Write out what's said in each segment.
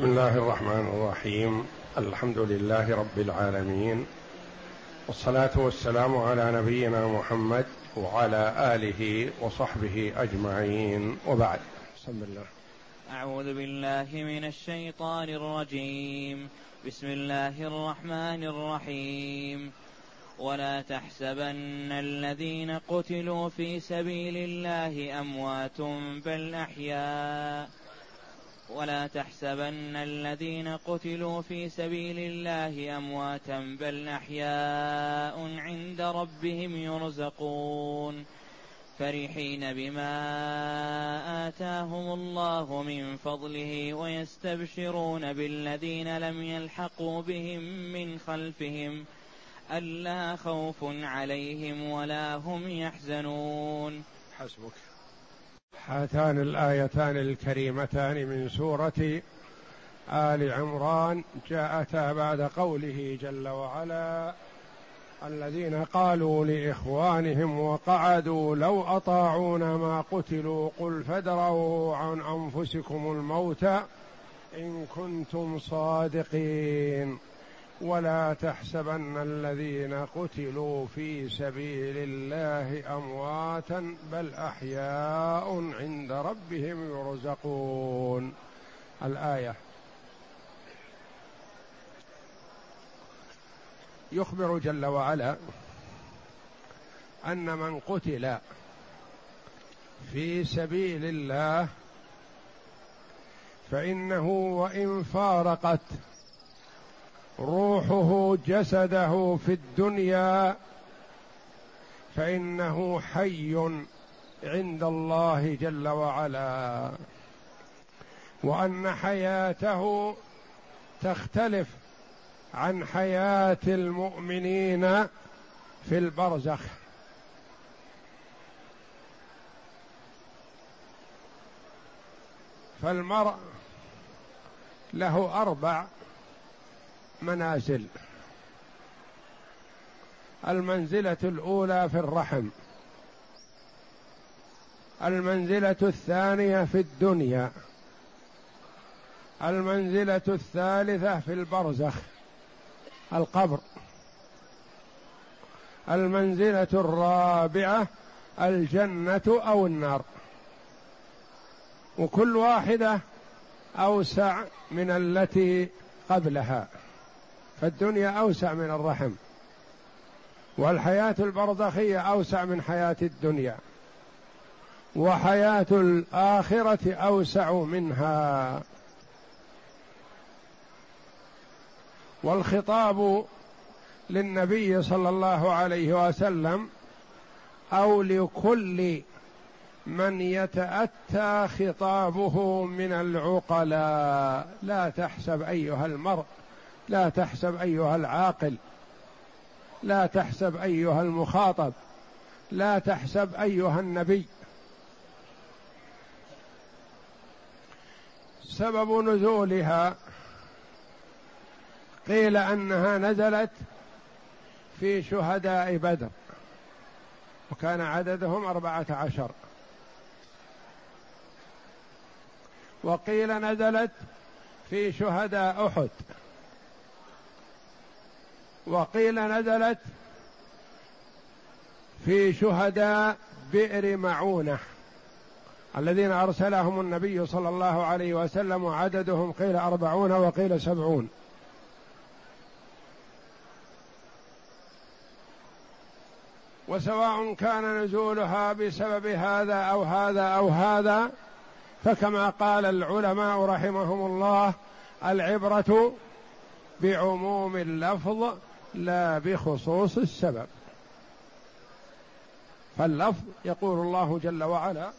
بسم الله الرحمن الرحيم. الحمد لله رب العالمين. والصلاة والسلام على نبينا محمد وعلى آله وصحبه أجمعين. وبعد. بسم الله. أعوذ بالله من الشيطان الرجيم. بسم الله الرحمن الرحيم. ولا تحسبن الذين قتلوا في سبيل الله أموات بل أحياء. ولا تحسبن الذين قتلوا في سبيل الله أمواتا بل أحياء عند ربهم يرزقون. فرحين بما آتاهم الله من فضله ويستبشرون بالذين لم يلحقوا بهم من خلفهم ألا خوف عليهم ولا هم يحزنون. حسبك. هاتان الآيتان الكريمتان من سورة آل عمران. جاءتا بعد قوله جل وعلا الذين قالوا لإخوانهم وقعدوا لو أطاعونا ما قتلوا قل فادروا عن أنفسكم الموت إن كنتم صادقين. ولا تحسبن الذين قتلوا في سبيل الله أمواتا بل أحياء عند ربهم يرزقون. الآية. يخبر جل وعلا أن من قتل في سبيل الله فإنه وإن فارقت روحه جسده في الدنيا فإنه حي عند الله جل وعلا. وأن حياته تختلف عن حياة المؤمنين في البرزخ. فالمرء له أربع منازل. المنزلة الأولى في الرحم. المنزلة الثانية في الدنيا. المنزلة الثالثة في البرزخ. القبر. المنزلة الرابعة الجنة أو النار. وكل واحدة أوسع من التي قبلها. فالدنيا أوسع من الرحم والحياة البرزخية أوسع من حياة الدنيا وحياة الآخرة أوسع منها. والخطاب للنبي صلى الله عليه وسلم أو لكل من يتأتى خطابه من العقلاء لا تحسب أيها المرء لا تحسب أيها العاقل لا تحسب أيها المخاطب لا تحسب أيها النبي. سبب نزولها قيل أنها نزلت في شهداء بدر وكان عددهم أربعة عشر. وقيل نزلت في شهداء أحد. وقيل نزلت في شهداء بئر معونة الذين أرسلهم النبي صلى الله عليه وسلم وعددهم قيل أربعون وقيل سبعون. وسواء كان نزولها بسبب هذا أو هذا أو هذا فكما قال العلماء رحمهم الله العبرة بعموم اللفظ لا بخصوص السبب. فاللفظ يقول الله جل وعلا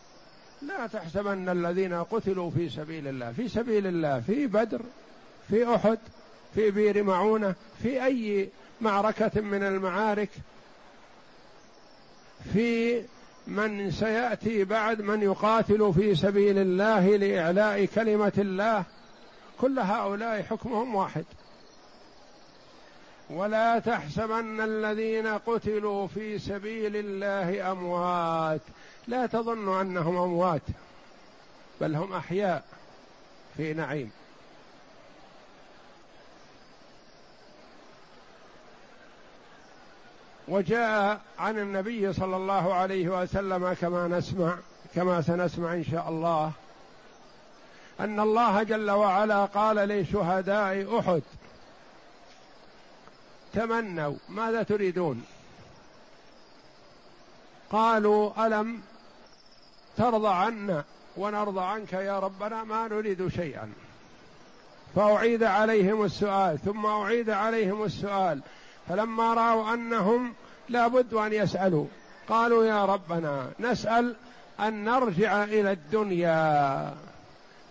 لا تحسبن الذين قتلوا في سبيل الله في سبيل الله في بدر في أحد في بير معونة في أي معركة من المعارك في من سيأتي بعد من يقاتل في سبيل الله لإعلاء كلمة الله. كل هؤلاء حكمهم واحد. ولا تحسبن الذين قتلوا في سبيل الله أموات. لا تظن أنهم أموات بل هم أحياء في نعيم. وجاء عن النبي صلى الله عليه وسلم كما نسمع كما سنسمع إن شاء الله أن الله جل وعلا قال لشهداء أحد تمنوا. ماذا تريدون؟ قالوا ألم ترضى عنا ونرضى عنك يا ربنا ما نريد شيئا. فأعيد عليهم السؤال ثم أعيد عليهم السؤال. فلما رأوا أنهم لا بد أن يسألوا قالوا يا ربنا نسأل أن نرجع إلى الدنيا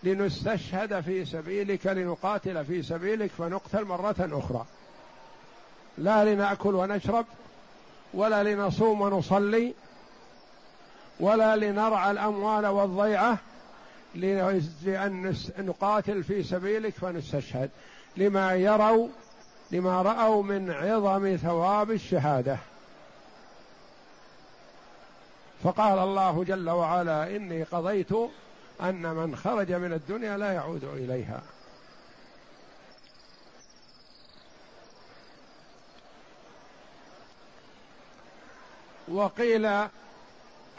لنستشهد في سبيلك لنقاتل في سبيلك فنقتل مرة أخرى. لا لنأكل ونشرب ولا لنصوم ونصلي ولا لنرعى الأموال والضيعة لأن نقاتل في سبيلك فنستشهد لما يروا لما رأوا من عظم ثواب الشهادة. فقال الله جل وعلا إني قضيت أن من خرج من الدنيا لا يعود إليها. وقيل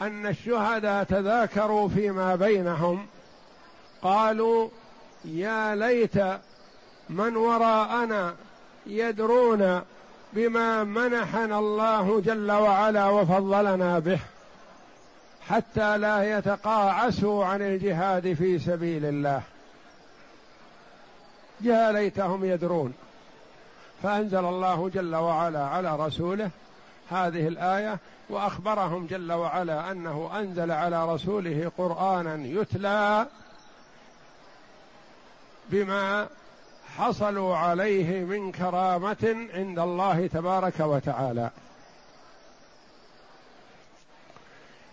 أن الشهداء تذاكروا فيما بينهم. قالوا يا ليت من وراءنا يدرون بما منحنا الله جل وعلا وفضلنا به حتى لا يتقاعسوا عن الجهاد في سبيل الله. يا ليتهم يدرون. فأنزل الله جل وعلا على رسوله هذه الآية وأخبرهم جل وعلا أنه أنزل على رسوله قرآنا يتلى بما حصلوا عليه من كرامة عند الله تبارك وتعالى.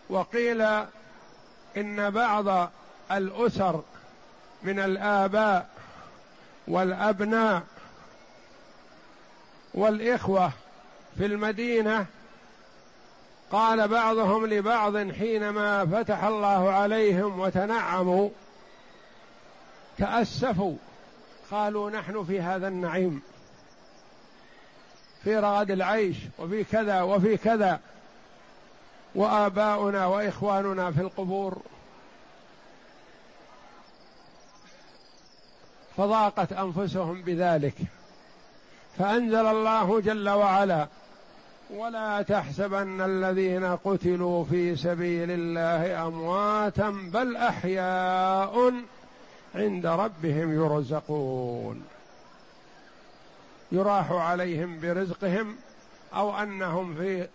وقيل إن بعض الأسر من الآباء والأبناء والإخوة في المدينة قال بعضهم لبعض حينما فتح الله عليهم وتنعموا تأسفوا. قالوا نحن في هذا النعيم. في رغد العيش وفي كذا وفي كذا. وآباؤنا وإخواننا في القبور. فضاقت أنفسهم بذلك. فأنزل الله جل وعلا ولا تحسبن الذين قتلوا في سبيل الله أمواتا بل أحياء عند ربهم يرزقون. يراح عليهم برزقهم أو أنهم في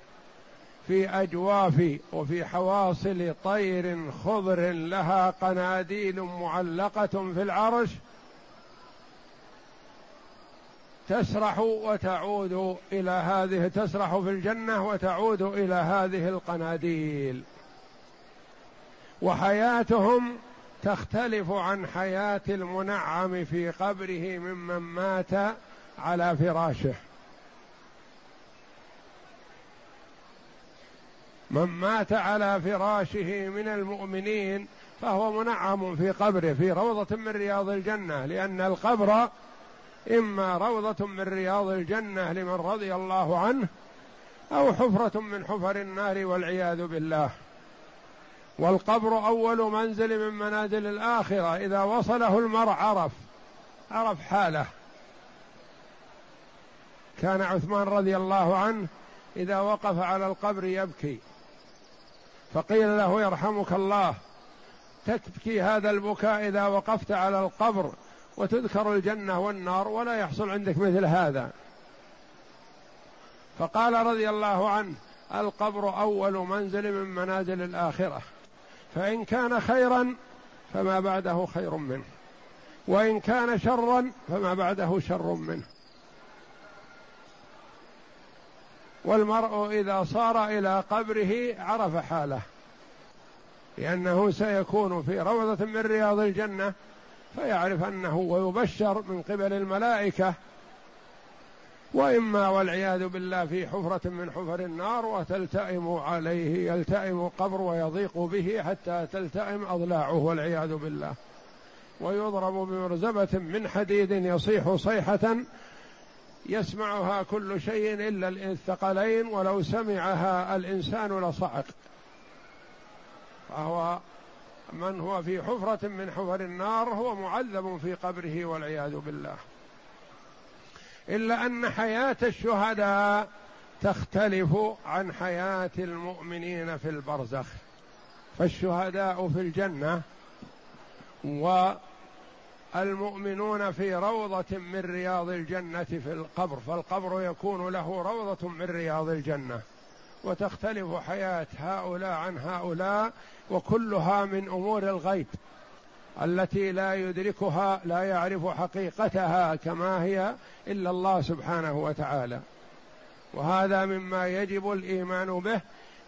في أجواف وفي حواصل طير خضر لها قناديل معلقة في العرش تسرح وتعود إلى هذه تسرح في الجنة وتعود إلى هذه القناديل. وحياتهم تختلف عن حياة المنعم في قبره ممن مات على فراشه. من مات على فراشه من المؤمنين فهو منعم في قبره في روضة من رياض الجنة لأن القبر إما روضة من رياض الجنة لمن رضي الله عنه أو حفرة من حفر النار والعياذ بالله. والقبر أول منزل من منازل الآخرة إذا وصله المرء عرف عرف حاله. كان عثمان رضي الله عنه إذا وقف على القبر يبكي. فقيل له يرحمك الله تبكي هذا البكاء إذا وقفت على القبر. وتذكر الجنة والنار ولا يحصل عندك مثل هذا. فقال رضي الله عنه القبر أول منزل من منازل الآخرة. فإن كان خيرا فما بعده خير منه. وإن كان شرا فما بعده شر منه. والمرء إذا صار إلى قبره عرف حاله لأنه سيكون في روضة من رياض الجنة فيعرف أنه ويبشر من قبل الملائكة وإما والعياذ بالله في حفرة من حفر النار وتلتئم عليه يلتئم القبر ويضيق به حتى تلتئم أضلاعه والعياذ بالله. ويضرب بمرزبة من حديد يصيح صيحة يسمعها كل شيء إلا الثقلين ولو سمعها الإنسان لصعق. فهو من هو في حفرة من حفر النار هو معذب في قبره والعياذ بالله. إلا أن حياة الشهداء تختلف عن حياة المؤمنين في البرزخ. فالشهداء في الجنة والمؤمنون في روضة من رياض الجنة في القبر فالقبر يكون له روضة من رياض الجنة. وتختلف حياة هؤلاء عن هؤلاء وكلها من أمور الغيب التي لا يدركها لا يعرف حقيقتها كما هي إلا الله سبحانه وتعالى. وهذا مما يجب الإيمان به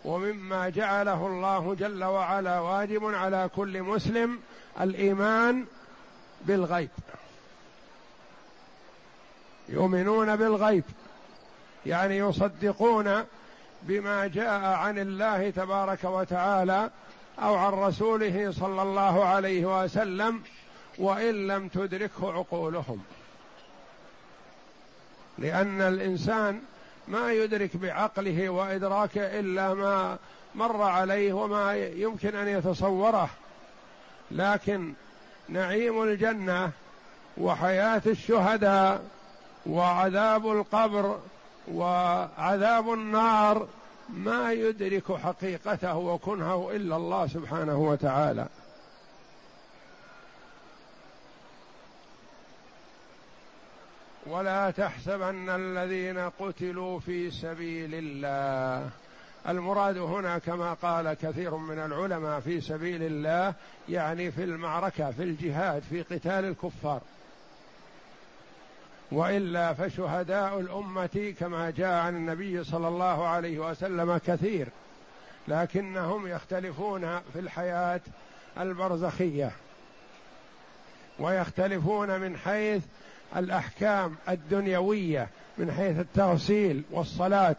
ومما جعله الله جل وعلا واجب على كل مسلم الإيمان بالغيب. يؤمنون بالغيب يعني يصدقون بما جاء عن الله تبارك وتعالى أو عن رسوله صلى الله عليه وسلم وإن لم تدركه عقولهم. لأن الإنسان ما يدرك بعقله وإدراكه إلا ما مر عليه وما يمكن أن يتصوره. لكن نعيم الجنة وحياة الشهداء وعذاب القبر وعذاب النار ما يدرك حقيقته وكنهه إلا الله سبحانه وتعالى. ولا تحسبن الذين قتلوا في سبيل الله. المراد هنا كما قال كثير من العلماء في سبيل الله يعني في المعركة في الجهاد في قتال الكفار. وإلا فشهداء الأمة كما جاء عن النبي صلى الله عليه وسلم كثير لكنهم يختلفون في الحياة البرزخية ويختلفون من حيث الأحكام الدنيوية من حيث التغسيل والصلاة.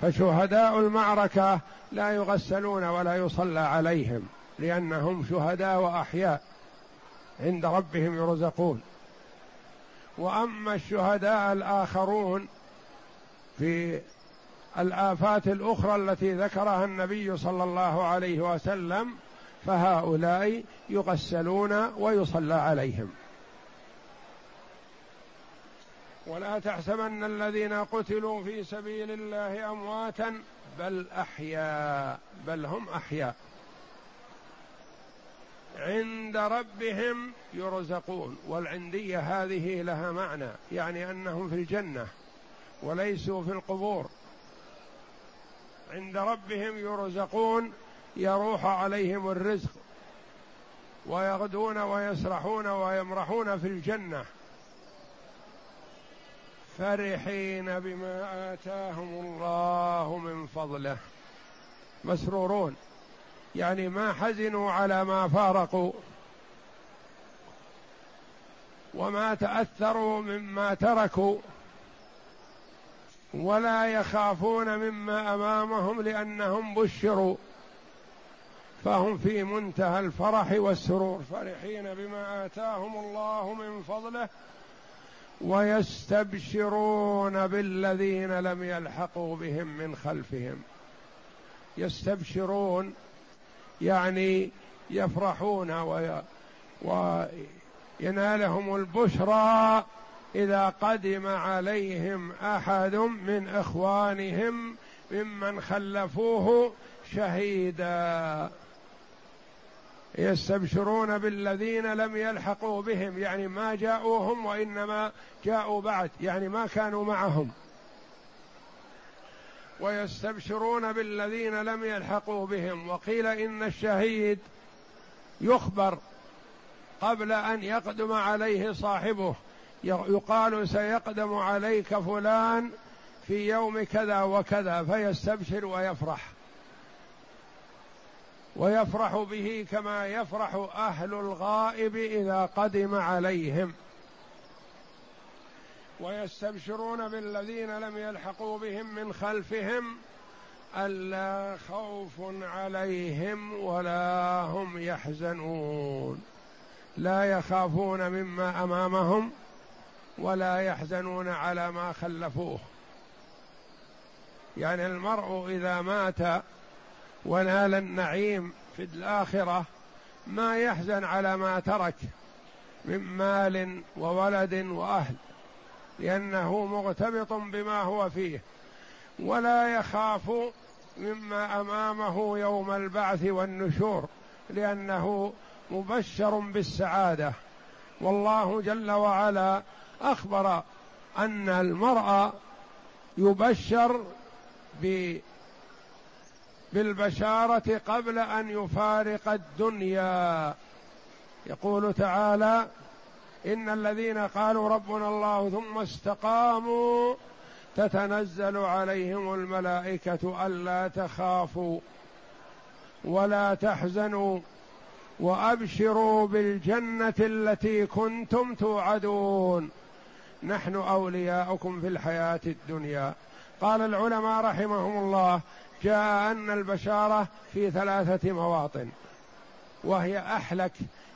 فشهداء المعركة لا يغسلون ولا يصلى عليهم لأنهم شهداء وأحياء عند ربهم يرزقون. وأما الشهداء الآخرون في الآفات الأخرى التي ذكرها النبي صلى الله عليه وسلم فهؤلاء يغسلون ويصلى عليهم. ولا تحسبن الذين قتلوا في سبيل الله أمواتا بل أحياء بل هم أحياء. عند ربهم يرزقون والعندية هذه لها معنى يعني أنهم في الجنة وليسوا في القبور. عند ربهم يرزقون يروح عليهم الرزق ويغدون ويسرحون ويمرحون في الجنة. فرحين بما آتاهم الله من فضله. مسرورون. يعني ما حزنوا على ما فارقوا وما تأثروا مما تركوا ولا يخافون مما أمامهم لأنهم بشروا فهم في منتهى الفرح والسرور فرحين بما آتاهم الله من فضله ويستبشرون بالذين لم يلحقوا بهم من خلفهم يستبشرون يعني يفرحون وي وينالهم البشرى إذا قدم عليهم أحد من إخوانهم ممن خلفوه شهيدا. يستبشرون بالذين لم يلحقوا بهم يعني ما جاءوهم وإنما جاءوا بعد يعني ما كانوا معهم. ويستبشرون بالذين لم يلحقوا بهم. وقيل إن الشهيد يخبر قبل أن يقدم عليه صاحبه. يقال سيقدم عليك فلان في يوم كذا وكذا. فيستبشر ويفرح. ويفرح به كما يفرح أهل الغائب إذا قدم عليهم. ويستبشرون بالذين لم يلحقوا بهم من خلفهم ألا خوف عليهم ولا هم يحزنون. لا يخافون مما أمامهم ولا يحزنون على ما خلفوه. يعني المرء إذا مات ونال النعيم في الآخرة ما يحزن على ما ترك من مال وولد وأهل. لأنه مغتبط بما هو فيه ولا يخاف مما أمامه يوم البعث والنشور لأنه مبشر بالسعادة. والله جل وعلا أخبر أن المرء يبشر بالبشارة قبل أن يفارق الدنيا. يقول تعالى إن الذين قالوا ربنا الله ثم استقاموا تتنزل عليهم الملائكة ألا تخافوا ولا تحزنوا وأبشروا بالجنة التي كنتم توعدون. نحن أولياؤكم في الحياة الدنيا. قال العلماء رحمهم الله جاء أن البشارة في ثلاثة مواطن وهي أحلك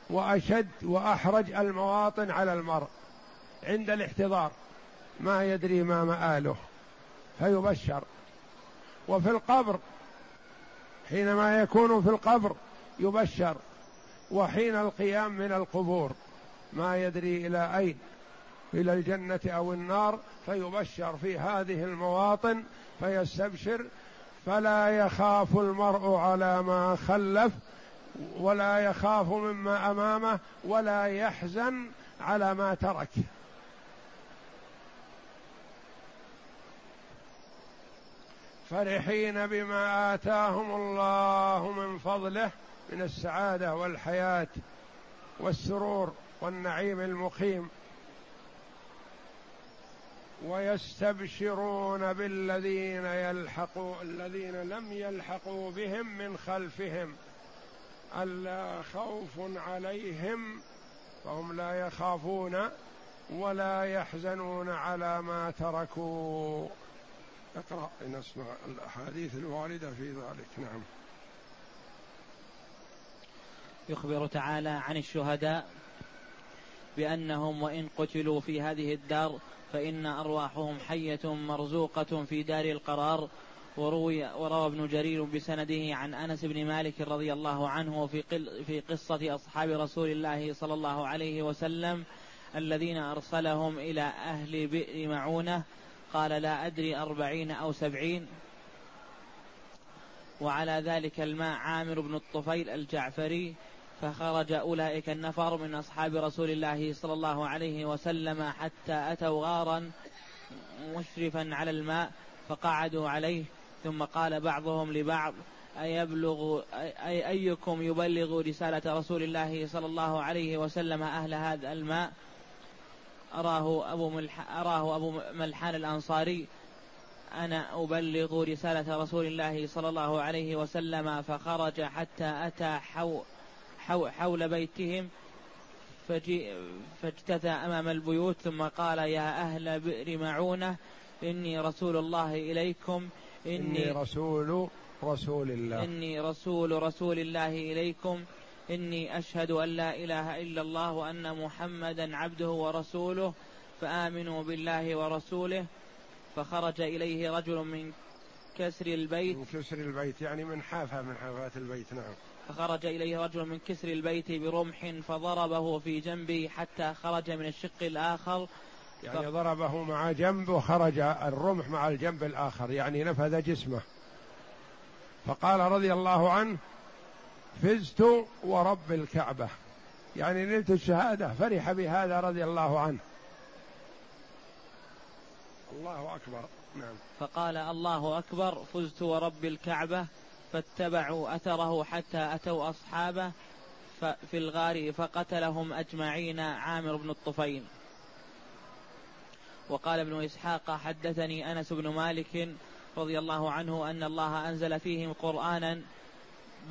وأشد وأحرج المواطن على المرء عند الاحتضار. ما يدري ما مآله. فيبشر. وفي القبر حينما يكون في القبر يبشر. وحين القيام من القبور ما يدري إلى أين. إلى الجنة أو النار فيبشر في هذه المواطن فيستبشر. فلا يخاف المرء على ما خلف ولا يخاف مما أمامه ولا يحزن على ما ترك. فرحين بما آتاهم الله من فضله من السعادة والحياة والسرور والنعيم المقيم. ويستبشرون بالذين يلحقوا الذين لم يلحقوا بهم من خلفهم. ألا خوف عليهم فهم لا يخافون ولا يحزنون على ما تركوا. اقرأ لنسمع الأحاديث الواردة في ذلك. نعم. يخبر تعالى عن الشهداء بأنهم وإن قتلوا في هذه الدار فإن أرواحهم حية مرزوقة في دار القرار وروي وروى ابن جرير بسنده عن أنس بن مالك رضي الله عنه في في قصة أصحاب رسول الله صلى الله عليه وسلم الذين أرسلهم إلى أهل بئر معونة. قال لا أدري أربعين أو سبعين. وعلى ذلك الماء عامر بن الطفيل الجعفري. فخرج أولئك النفر من أصحاب رسول الله صلى الله عليه وسلم حتى أتوا غارا مشرفا على الماء فقعدوا عليه. ثم قال بعضهم لبعض أيبلغ أي أيكم يبلغ رسالة رسول الله صلى الله عليه وسلم أهل هذا الماء؟ أراه أبو ملح أراه أبو ملحان الأنصاري. أنا أبلغ رسالة رسول الله صلى الله عليه وسلم فخرج حتى أتى حو حو حول بيتهم. فاجتثى أمام البيوت ثم قال يا أهل بئر معونة إني رسول الله إليكم. إني رسول رسول الله. إني رسول رسول الله إليكم. إني أشهد أن لا إله إلا الله وأن محمدا عبده ورسوله. فآمنوا بالله ورسوله. فخرج إليه رجل من كسر البيت. من كسر البيت يعني من حافة من حافات البيت نعم. فخرج إليه رجل من كسر البيت برمح فضربه في جنبه حتى خرج من الشق الآخر. يعني ضربه مع جنب وخرج الرمح مع الجنب الآخر يعني نفذ جسمه. فقال رضي الله عنه فزت ورب الكعبة. يعني نلت الشهادة فرح بهذا رضي الله عنه. الله أكبر. نعم. فقال الله أكبر فزت ورب الكعبة فاتبعوا أثره حتى أتوا أصحابه في الغار فقتلهم أجمعين عامر بن الطفيل. وقال ابن إسحاق حدثني أنس بن مالك رضي الله عنه أن الله أنزل فيهم قرآنا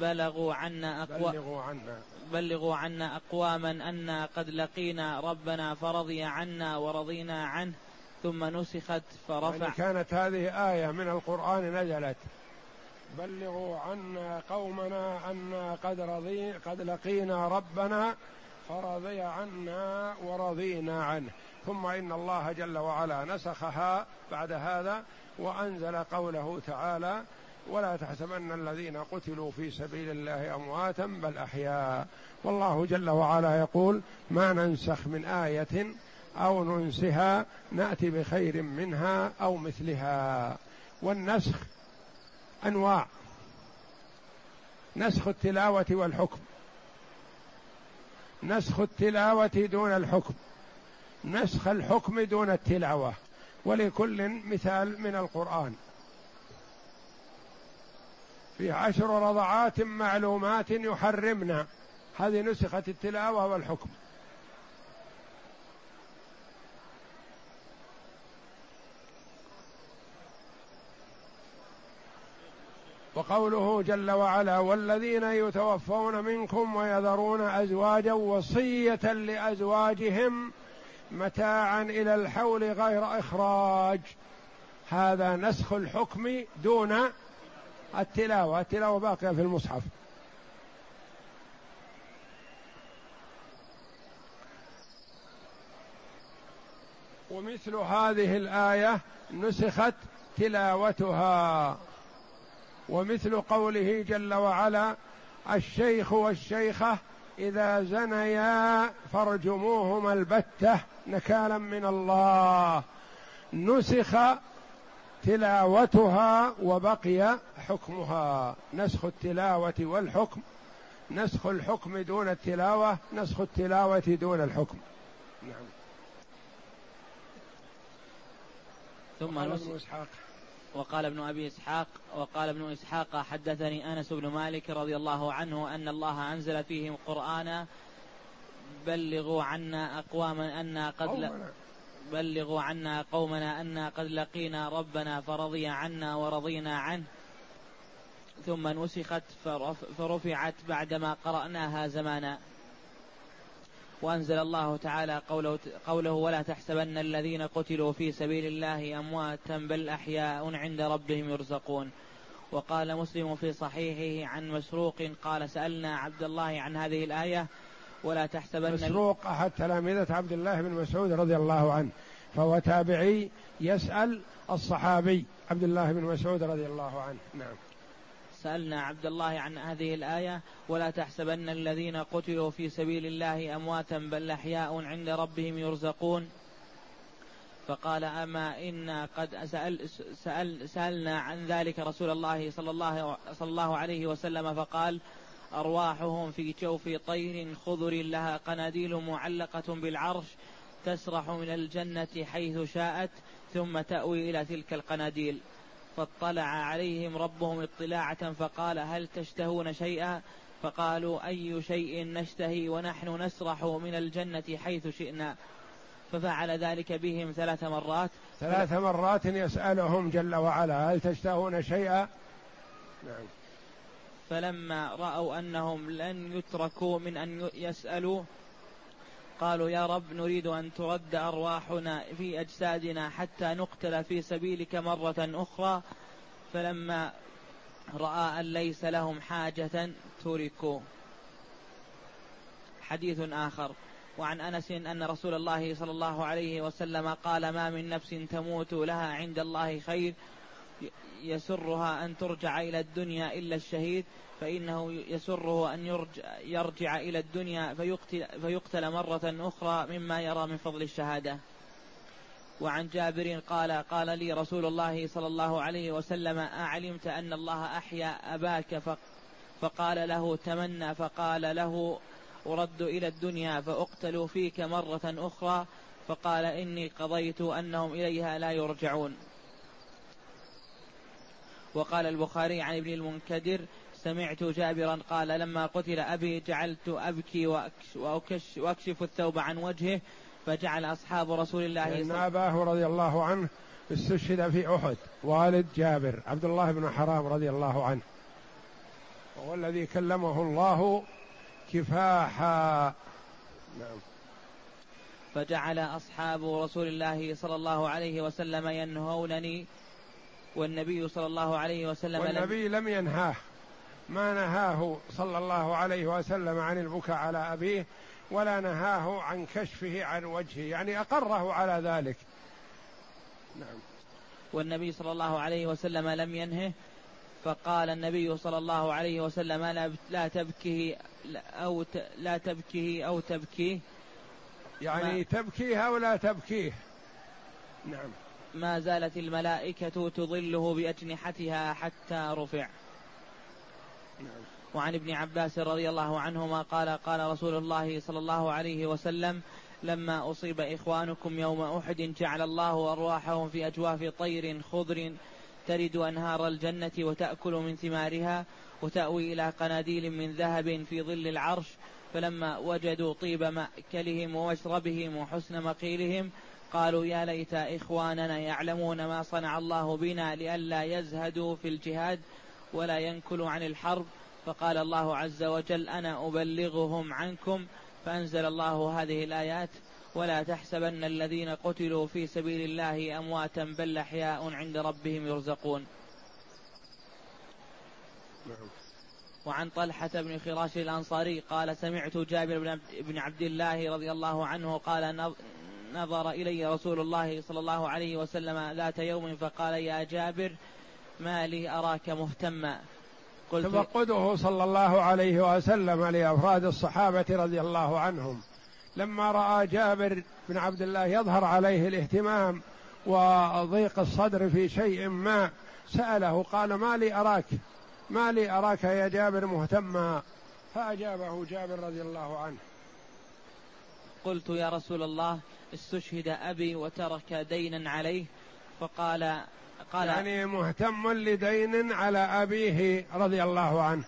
بلغوا عنا أقوى بلغوا عنا. بلغوا عنا أقواما أنا قد لقينا ربنا فرضي عنا ورضينا عنه ثم نسخت فرفع يعني كانت هذه آية من القرآن نزلت. بلغوا عنا قومنا أنا قد رضي قد لقينا ربنا فرضي عنا ورضينا عنه. ثم إن الله جل وعلا نسخها بعد هذا وأنزل قوله تعالى ولا تحسبن الذين قتلوا في سبيل الله أمواتا بل أحياء. والله جل وعلا يقول ما ننسخ من آية أو ننسها نأتي بخير منها أو مثلها. والنسخ أنواع. نسخ التلاوة والحكم. نسخ التلاوة دون الحكم. نسخ الحكم دون التلاوة ولكل مثال من القرآن. في عشر رضعات معلومات يحرمنا. هذه نسخت التلاوة والحكم. وقوله جل وعلا والذين يتوفون منكم ويذرون أزواجا وصية لأزواجهم متاعا إلى الحول غير إخراج. هذا نسخ الحكم دون التلاوة. التلاوة باقية في المصحف. ومثل هذه الآية نسخت تلاوتها. ومثل قوله جل وعلا الشيخ والشيخة إذا زنيا فارجموهما البتة نكالا من الله. نسخ تلاوتها وبقي حكمها. نسخ التلاوة والحكم. نسخ الحكم دون التلاوة نسخ التلاوة دون الحكم. نعم. ثم إسحاق. وقال ابن أبي إسحاق وقال ابن إسحاق حدثني أنس بن مالك رضي الله عنه أن الله أنزل فيهم قرآنا بلغوا عنا أقواما أنا قد بلغوا عنا قومنا أنا قد لقينا ربنا فرضي عنا ورضينا عنه ثم نسخت فرفعت بعدما قرأناها زمانا. وأنزل الله تعالى قوله, قوله ولا تحسبن الذين قتلوا في سبيل الله أمواتا بل أحياء عند ربهم يرزقون. وقال مسلم في صحيحه عن مسروق قال سألنا عبد الله عن هذه الآية ولا تحسبن مسروق أحد تلامذة عبد الله بن مسعود رضي الله عنه فهو تابعي يسأل الصحابي عبد الله بن مسعود رضي الله عنه. نعم. سألنا عبد الله عن هذه الآية ولا تحسبن الذين قتلوا في سبيل الله أمواتا بل أحياء عند ربهم يرزقون. فقال أما إنا قد سأل سأل سألنا عن ذلك رسول الله صلى الله صلى الله عليه وسلم فقال أرواحهم في جوف طير خضر لها قناديل معلقة بالعرش تسرح من الجنة حيث شاءت ثم تأوي إلى تلك القناديل. فاطلع عليهم ربهم اطلاعة فقال هل تشتهون شيئا؟ فقالوا أي شيء نشتهي ونحن نسرح من الجنة حيث شئنا. ففعل ذلك بهم ثلاث مرات. ثلاث مرات يسألهم جل وعلا هل تشتهون شيئا؟ نعم. فلما رأوا أنهم لن يتركوا من أن يسألوا قالوا يا رب نريد أن ترد أرواحنا في أجسادنا حتى نقتل في سبيلك مرة أخرى. فلما رأى أن ليس لهم حاجة تركوا. حديث آخر. وعن أنس أن رسول الله صلى الله عليه وسلم قال ما من نفس تموت لها عند الله خير. يسرها أن ترجع إلى الدنيا إلا الشهيد فإنه يسره أن يرجع, يرجع إلى الدنيا فيقتل, فيقتل مرة أخرى مما يرى من فضل الشهادة. وعن جابر قال قال لي رسول الله صلى الله عليه وسلم أعلمت أن الله أحيا أباك؟ فقال له تمنى. فقال له أرد إلى الدنيا فأقتل فيك مرة أخرى. فقال إني قضيت أنهم إليها لا يرجعون. وقال البخاري عن ابن المنكدر سمعت جابرا قال لما قتل أبي جعلت أبكي وأكش وأكشف الثوب عن وجهه فجعل أصحاب رسول الله صلى الله عليه وسلم أباه رضي الله عنه استشهد في أحد والد جابر عبد الله بن حرام رضي الله عنه. وهو الذي كلمه الله كفاحا. نعم. فجعل أصحاب رسول الله صلى الله عليه وسلم ينهونني والنبي صلى الله عليه وسلم والنبي لم ينهاه. ما نهاه صلى الله عليه وسلم عن البكاء على أبيه ولا نهاه عن كشفه عن وجهه. يعني أقره على ذلك. نعم. والنبي صلى الله عليه وسلم لم ينهه فقال النبي صلى الله عليه وسلم لا تبكيه أو لا تبكيه أو تبكيه. يعني تبكيه أو لا تبكيه. نعم. ما زالت الملائكة تظله بأجنحتها حتى رفع. وعن ابن عباس رضي الله عنهما قال قال رسول الله صلى الله عليه وسلم لما أصيب إخوانكم يوم أحد جعل الله أرواحهم في أجواف طير خضر ترد أنهار الجنة وتأكل من ثمارها وتأوي إلى قناديل من ذهب في ظل العرش فلما وجدوا طيب مأكلهم ومشربهم وحسن مقيلهم قالوا يا ليت إخواننا يعلمون ما صنع الله بنا لئلا يزهدوا في الجهاد ولا ينكلوا عن الحرب فقال الله عز وجل أنا أبلغهم عنكم فأنزل الله هذه الآيات ولا تحسبن الذين قتلوا في سبيل الله أمواتا بل أحياء عند ربهم يرزقون. وعن طلحة بن خراش الأنصاري قال سمعت جابر بن عبد الله رضي الله عنه قال نظر إلي رسول الله صلى الله عليه وسلم ذات يوم فقال يا جابر ما لي أراك مهتما. قلت تفقده صلى الله عليه وسلم لأفراد الصحابة رضي الله عنهم. لما رأى جابر بن عبد الله يظهر عليه الاهتمام وضيق الصدر في شيء ما سأله قال ما لي أراك؟ ما لي أراك يا جابر مهتما؟ فأجابه جابر رضي الله عنه. قلت يا رسول الله استشهد أبي وترك دينا عليه. فقال قال يعني مهتم لدين على أبيه رضي الله عنه.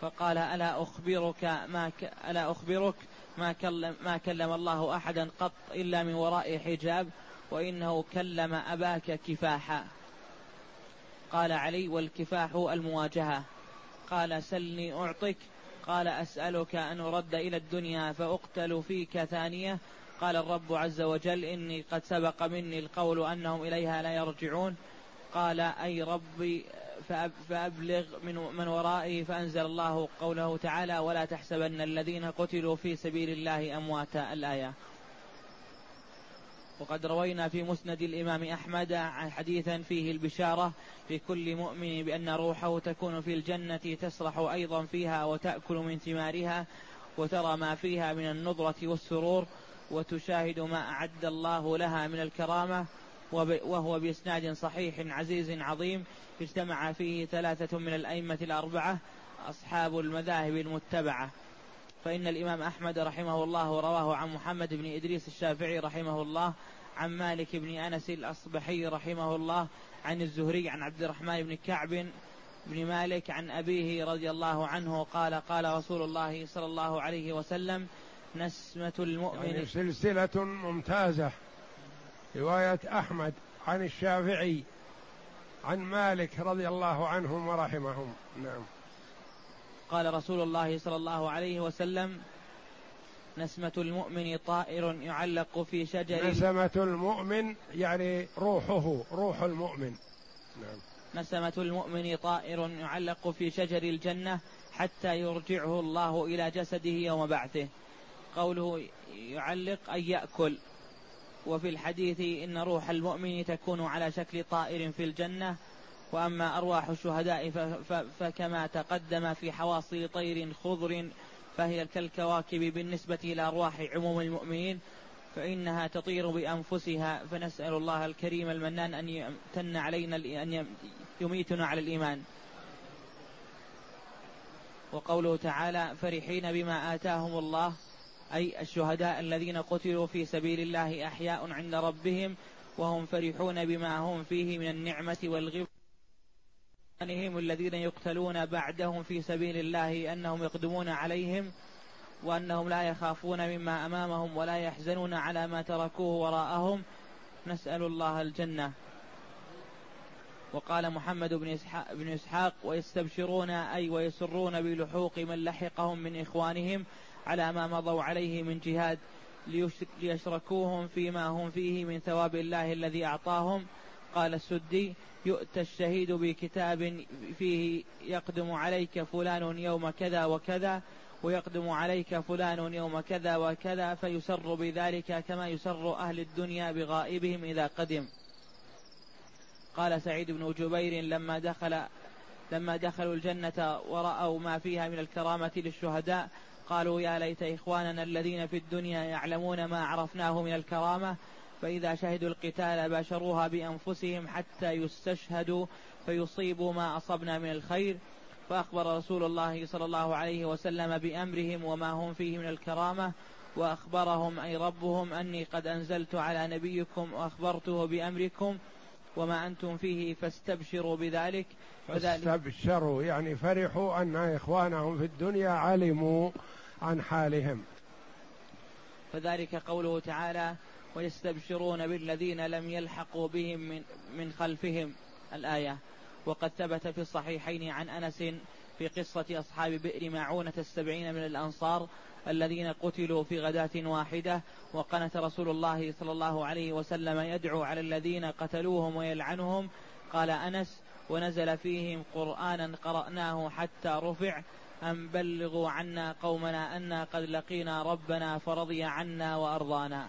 فقال ألا أخبرك ما ك... ألا أخبرك ما كلم ما كلم الله أحدا قط إلا من وراء حجاب وإنه كلم أباك كفاحا. قال علي والكفاح المواجهة. قال سلني أعطك قال أسألك أن أرد إلى الدنيا فأقتل فيك ثانية. قال الرب عز وجل إني قد سبق مني القول أنهم إليها لا يرجعون. قال أي ربي فأبلغ من, من ورائي فأنزل الله قوله تعالى ولا تحسبن الذين قتلوا في سبيل الله أمواتا. الآية. وقد روينا في مسند الإمام أحمد حديثا فيه البشارة لكل مؤمن بأن روحه تكون في الجنة تسرح أيضا فيها وتأكل من ثمارها وترى ما فيها من النضرة والسرور وتشاهد ما أعد الله لها من الكرامة وهو بإسناد صحيح عزيز عظيم. اجتمع فيه ثلاثة من الأئمة الأربعة أصحاب المذاهب المتبعة. فإن الإمام أحمد رحمه الله رواه عن محمد بن إدريس الشافعي رحمه الله عن مالك بن أنس الأصبحي رحمه الله عن الزهري عن عبد الرحمن بن كعب بن مالك عن أبيه رضي الله عنه قال قال رسول الله صلى الله عليه وسلم نسمة المؤمن يعني سلسلة ممتازة. رواية أحمد عن الشافعي عن مالك رضي الله عنهم ورحمهم. نعم. قال رسول الله صلى الله عليه وسلم نسمة المؤمن طائر يعلق في شجر. نسمة المؤمن يعني روحه روح المؤمن. نعم. نسمة المؤمن طائر يعلق في شجر الجنة حتى يرجعه الله إلى جسده يوم بعثه. قوله يعلق أي يأكل. وفي الحديث إن روح المؤمن تكون على شكل طائر في الجنة وأما أرواح الشهداء فكما تقدم في حواصل طير خضر فهي كالكواكب بالنسبة إلى أرواح عموم المؤمنين فإنها تطير بأنفسها. فنسأل الله الكريم المنان أن يمتن علينا أن يميتنا على الإيمان. وقوله تعالى فرحين بما آتاهم الله أي الشهداء الذين قتلوا في سبيل الله أحياء عند ربهم وهم فرحون بما هم فيه من النعمة والغفر الذين يقتلون بعدهم في سبيل الله أنهم يقدمون عليهم وأنهم لا يخافون مما أمامهم ولا يحزنون على ما تركوه وراءهم. نسأل الله الجنة. وقال محمد بن إسحاق, بن إسحاق ويستبشرون أي ويسرون بلحوق من لحقهم من إخوانهم على ما مضوا عليه من جهاد ليشركوهم فيما هم فيه من ثواب الله الذي أعطاهم. قال السدي يؤتى الشهيد بكتاب فيه يقدم عليك فلان يوم كذا وكذا ويقدم عليك فلان يوم كذا وكذا فيسر بذلك كما يسر أهل الدنيا بغائبهم إذا قدم. قال سعيد بن جبير لما دخل لما دخلوا الجنة ورأوا ما فيها من الكرامة للشهداء قالوا يا ليت إخواننا الذين في الدنيا يعلمون ما عرفناه من الكرامة فإذا شهدوا القتال باشروها بأنفسهم حتى يستشهدوا فيصيبوا ما أصبنا من الخير. فأخبر رسول الله صلى الله عليه وسلم بأمرهم وما هم فيه من الكرامة وأخبرهم أي ربهم أني قد أنزلت على نبيكم وأخبرته بأمركم وما أنتم فيه فاستبشروا بذلك. فاستبشروا يعني فرحوا أن إخوانهم في الدنيا علموا عن حالهم. فذلك قوله تعالى ويستبشرون بالذين لم يلحقوا بهم من, من خلفهم. الآية وقد ثبت في الصحيحين عن أنس في قصة أصحاب بئر معونة السبعين من الأنصار الذين قتلوا في غداة واحدة وقنت رسول الله صلى الله عليه وسلم يدعو على الذين قتلوهم ويلعنهم. قال أنس ونزل فيهم قرآنا قرأناه حتى رفع. أن بلغوا عنا قومنا أنا قد لقينا ربنا فرضي عنا وأرضانا.